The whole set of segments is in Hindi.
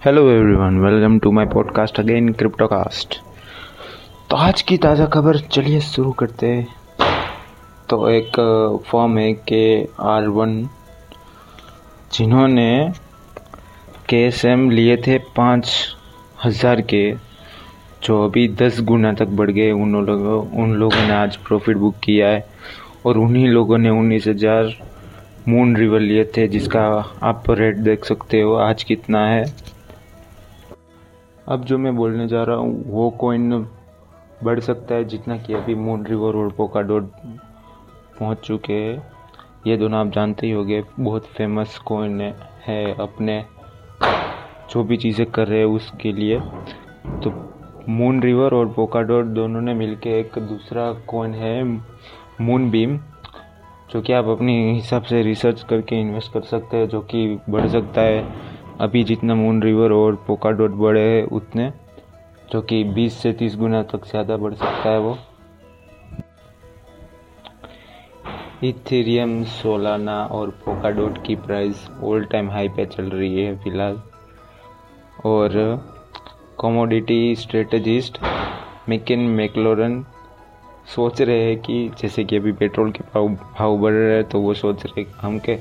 Hello everyone welcome to my podcast again Cryptocast तो आज की ताज़ा खबर, चलिए शुरू करते हैं। तो एक फॉर्म है के आर वन, जिन्होंने के एस एम लिए थे पाँच हज़ार के, जो अभी दस गुना तक बढ़ गए। उन लोगों उन लोगों ने आज प्रॉफिट बुक किया है, और उन्हीं लोगों ने उन्नीस हज़ार मून रिवर लिए थे, जिसका आप रेट देख सकते हो आज कितना है। अब जो मैं बोलने जा रहा हूँ, वो कॉइन बढ़ सकता है जितना कि अभी मून रिवर और पोका डॉट पहुँच चुके हैं। ये दोनों आप जानते ही होंगे, बहुत फ़ेमस कॉइन है अपने जो भी चीज़ें कर रहे हैं उसके लिए। तो मून रिवर और पोका डॉट दोनों ने मिलके एक दूसरा कोइन है मून बीम जो कि आप अपने हिसाब से रिसर्च करके इन्वेस्ट कर सकते हैं, जो कि बढ़ सकता है। अभी जितना मून रिवर और पोका डॉट बढ़े हैं, उतने, जो कि 20 से 30 गुना तक ज़्यादा बढ़ सकता है वो। इथेरियम सोलाना और पोका डॉट की प्राइस ऑल टाइम हाई पे चल रही है फ़िलहाल। और कमोडिटी स्ट्रेटजिस्ट मेकिन मैकलोरन सोच रहे हैं कि जैसे कि अभी पेट्रोल के भाव भाव बढ़ रहे हैं तो वो सोच रहे हम के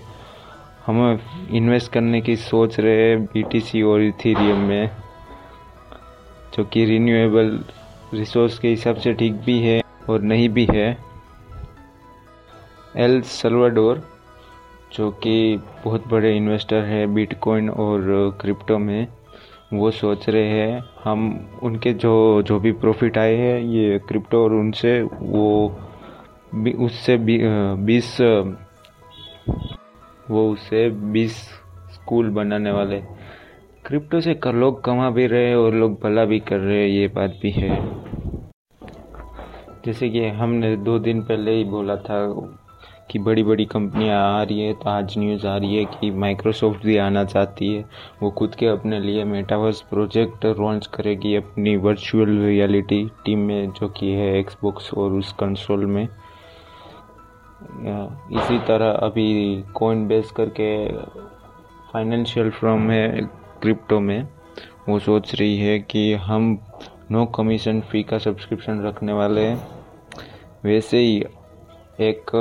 हम इन्वेस्ट करने की सोच रहे हैं बीटीसी और इथेरियम में, जो कि रिन्यूएबल रिसोर्स के हिसाब से ठीक भी है और नहीं भी है। एल सल्वाडोर जो कि बहुत बड़े इन्वेस्टर है बिटकॉइन और क्रिप्टो में, वो सोच रहे हैं हम उनके जो जो भी प्रॉफिट आए हैं, ये क्रिप्टो और उनसे वो उससे बीस वो उसे बीस स्कूल बनाने वाले। क्रिप्टो से कर, लोग कमा भी रहे और लोग भला भी कर रहे, ये बात भी है। जैसे कि हमने दो दिन पहले ही बोला था कि बड़ी बड़ी कंपनियाँ आ रही है तो आज न्यूज़ आ रही है कि माइक्रोसॉफ्ट भी आना चाहती है। वो खुद के अपने लिए मेटावर्स प्रोजेक्ट लॉन्च करेगी अपनी वर्चुअल रियलिटी टीम में, जो कि है एक्सबॉक्स और उस कंसोल में। इसी तरह अभी कोइन बेस करके फाइनेंशियल फर्म है क्रिप्टो में, वो सोच रही है कि हम नो कमीशन फ़ी का सब्सक्रिप्शन रखने वाले हैं। वैसे ही एक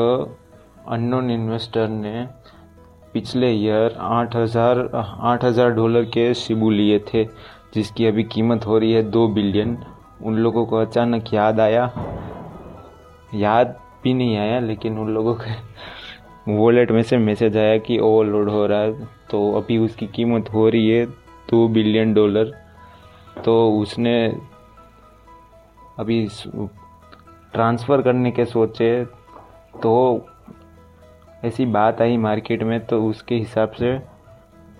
अननोन इन्वेस्टर ने पिछले ईयर आठ हज़ार आठ हज़ार डॉलर के शिबू लिए थे, जिसकी अभी कीमत हो रही है दो बिलियन उन लोगों को अचानक याद आया। याद भी नहीं आया, लेकिन उन लोगों के वॉलेट में से मैसेज आया कि ओवरलोड हो रहा है तो अभी उसकी कीमत हो रही है दो बिलियन डॉलर तो उसने अभी ट्रांसफ़र करने के सोचे तो ऐसी बात आई मार्केट में तो उसके हिसाब से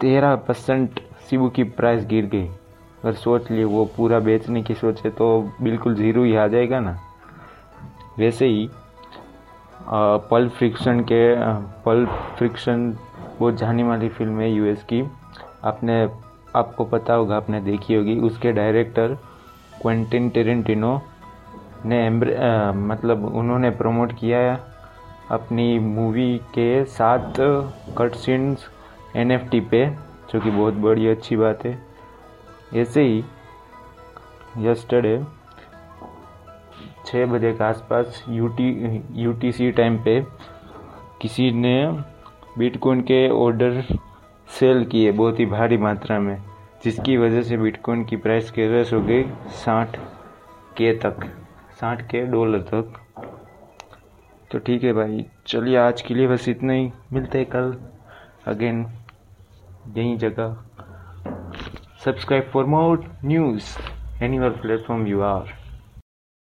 तेरह परसेंट सिबू की प्राइस गिर गई। अगर सोच लिए, वो पूरा बेचने की सोचे तो बिल्कुल ज़ीरो ही आ जाएगा ना। वैसे ही पल फ्रिक्शन के पल फ्रिक्शन बहुत जानी वाली फ़िल्म है यूएस की। आपने आपको पता होगा आपने देखी होगी। उसके डायरेक्टर क्वेंटिन टेरेंटिनो ने आ, मतलब उन्होंने प्रमोट किया है अपनी मूवी के साथ कट सीन्स एनएफटी पे जो कि बहुत बड़ी अच्छी बात है। ऐसे ही यस्टरडे छः बजे के आसपास यूटी यूटीसी टाइम पे किसी ने बिटकॉइन के ऑर्डर सेल किए बहुत ही भारी मात्रा में, जिसकी वजह से बिटकॉइन की प्राइस क्रैश हो गई साठ के तक, साठ के डॉलर तक। तो ठीक है भाई, चलिए आज के लिए बस इतना ही। मिलते हैं कल अगेन यही जगह। Subscribe for more news any platform you are